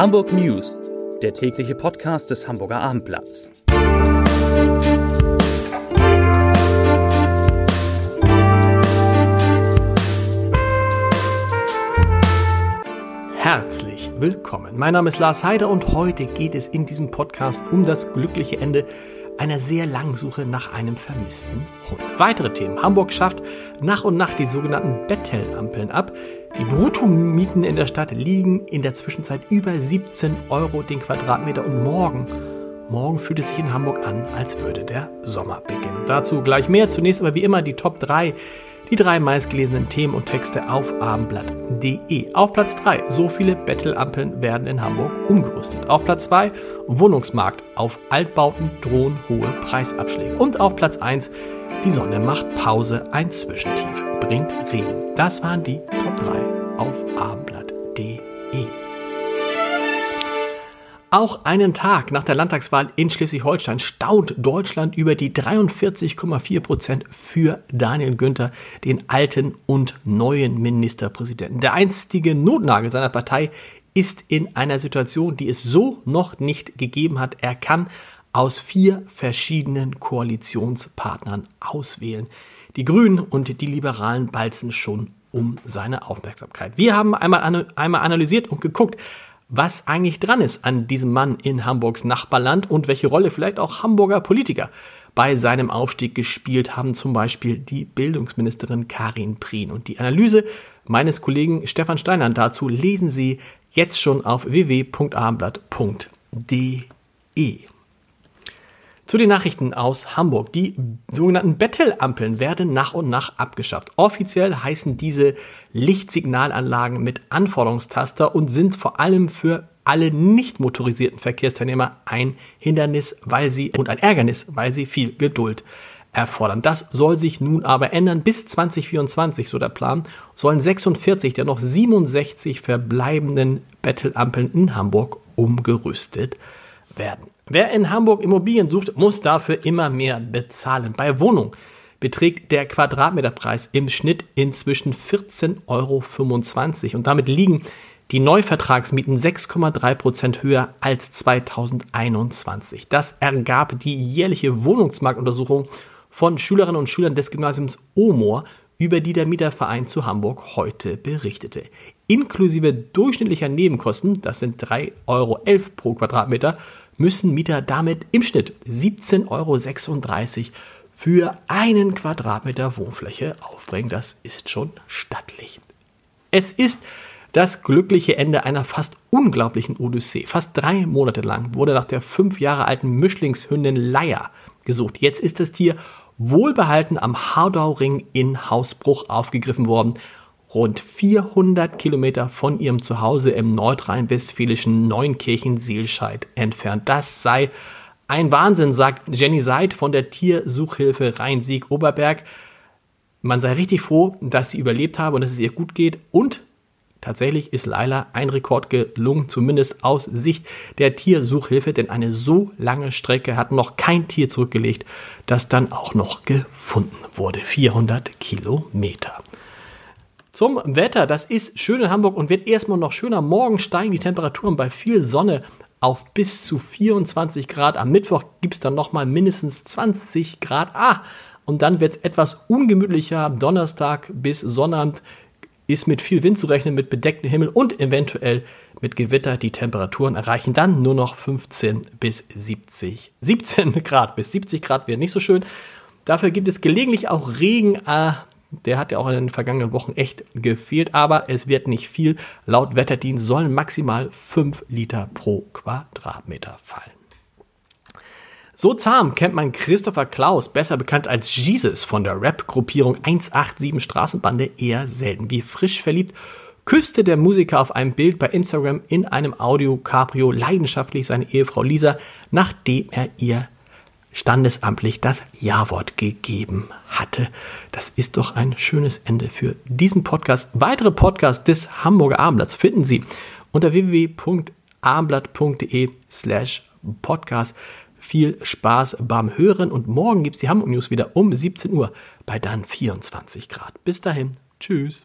Hamburg News, der tägliche Podcast des Hamburger Abendblatts. Herzlich willkommen. Mein Name ist Lars Heider und heute geht es in diesem Podcast um das glückliche Ende einer sehr langen Suche nach einem vermissten Hund. Weitere Themen. Hamburg schafft nach und nach die sogenannten Bettelampeln ab. Die Bruttomieten in der Stadt liegen in der Zwischenzeit über 17 Euro den Quadratmeter und morgen, morgen fühlt es sich in Hamburg an, als würde der Sommer beginnen. Dazu gleich mehr. Zunächst aber wie immer die Top 3 die drei meistgelesenen Themen und Texte auf abendblatt.de. Auf Platz 3, so viele Bettelampeln werden in Hamburg umgerüstet. Auf Platz 2, Wohnungsmarkt. Auf Altbauten drohen hohe Preisabschläge. Und auf Platz 1, die Sonne macht Pause, ein Zwischentief bringt Regen. Das waren die Top 3 auf abendblatt.de. Auch einen Tag nach der Landtagswahl in Schleswig-Holstein staunt Deutschland über die 43,4 Prozent für Daniel Günther, den alten und neuen Ministerpräsidenten. Der einstige Notnagel seiner Partei ist in einer Situation, die es so noch nicht gegeben hat. Er kann aus vier verschiedenen Koalitionspartnern auswählen. Die Grünen und die Liberalen balzen schon um seine Aufmerksamkeit. Wir haben einmal, einmal analysiert und geguckt, was eigentlich dran ist an diesem Mann in Hamburgs Nachbarland und welche Rolle vielleicht auch Hamburger Politiker bei seinem Aufstieg gespielt haben, zum Beispiel die Bildungsministerin Karin Prien. Und die Analyse meines Kollegen Stefan Steinern dazu lesen Sie jetzt schon auf www.abendblatt.de. Zu den Nachrichten aus Hamburg. Die sogenannten Bettelampeln werden nach und nach abgeschafft. Offiziell heißen diese Lichtsignalanlagen mit Anforderungstaster und sind vor allem für alle nicht motorisierten Verkehrsteilnehmer ein Hindernis, weil sie und ein Ärgernis, weil sie viel Geduld erfordern. Das soll sich nun aber ändern. Bis 2024, so der Plan, sollen 46 der noch 67 verbleibenden Bettelampeln in Hamburg umgerüstet werden. Wer in Hamburg Immobilien sucht, muss dafür immer mehr bezahlen. Bei Wohnungen beträgt der Quadratmeterpreis im Schnitt inzwischen 14,25 Euro und damit liegen die Neuvertragsmieten 6,3 Prozent höher als 2021. Das ergab die jährliche Wohnungsmarktuntersuchung von Schülerinnen und Schülern des Gymnasiums Omor, über die der Mieterverein zu Hamburg heute berichtete. Inklusive durchschnittlicher Nebenkosten, das sind 3,11 Euro pro Quadratmeter, müssen Mieter damit im Schnitt 17,36 Euro für einen Quadratmeter Wohnfläche aufbringen. Das ist schon stattlich. Es ist das glückliche Ende einer fast unglaublichen Odyssee. Fast drei Monate lang wurde nach der fünf Jahre alten Mischlingshündin Leier gesucht. Jetzt ist das Tier wohlbehalten am Hardau-Ring in Hausbruch aufgegriffen worden rund 400 Kilometer von ihrem Zuhause im nordrhein-westfälischen Neunkirchen-Seelscheid entfernt. Das sei ein Wahnsinn, sagt Jenny Seid von der Tiersuchhilfe Rhein-Sieg-Oberberg. Man sei richtig froh, dass sie überlebt habe und dass es ihr gut geht. Und tatsächlich ist Laila ein Rekord gelungen, zumindest aus Sicht der Tiersuchhilfe, denn eine so lange Strecke hat noch kein Tier zurückgelegt, das dann auch noch gefunden wurde. 400 Kilometer. Zum Wetter, das ist schön in Hamburg und wird erstmal noch schöner. Morgen steigen die Temperaturen bei viel Sonne auf bis zu 24 Grad. Am Mittwoch gibt es dann nochmal mindestens 20 Grad. Ah, und dann wird es etwas ungemütlicher. Donnerstag bis Sonnabend ist mit viel Wind zu rechnen, mit bedecktem Himmel und eventuell mit Gewitter. Die Temperaturen erreichen dann nur noch 15 bis 70, 17 Grad. Bis 70 Grad wäre nicht so schön. Dafür gibt es gelegentlich auch Regen. Äh, der hat ja auch in den vergangenen Wochen echt gefehlt, aber es wird nicht viel. Laut Wetterdienst sollen maximal 5 Liter pro Quadratmeter fallen. So zahm kennt man Christopher Klaus, besser bekannt als Jesus von der Rap-Gruppierung 187 Straßenbande, eher selten. Wie frisch verliebt küsste der Musiker auf einem Bild bei Instagram in einem Audio-Cabrio leidenschaftlich seine Ehefrau Lisa, nachdem er ihr standesamtlich das Ja-Wort gegeben hatte. Das ist doch ein schönes Ende für diesen Podcast. Weitere Podcasts des Hamburger Abendblatts finden Sie unter www.abendblatt.de slash podcast. Viel Spaß beim Hören und morgen gibt es die Hamburg News wieder um 17 Uhr bei dann 24 Grad. Bis dahin, tschüss.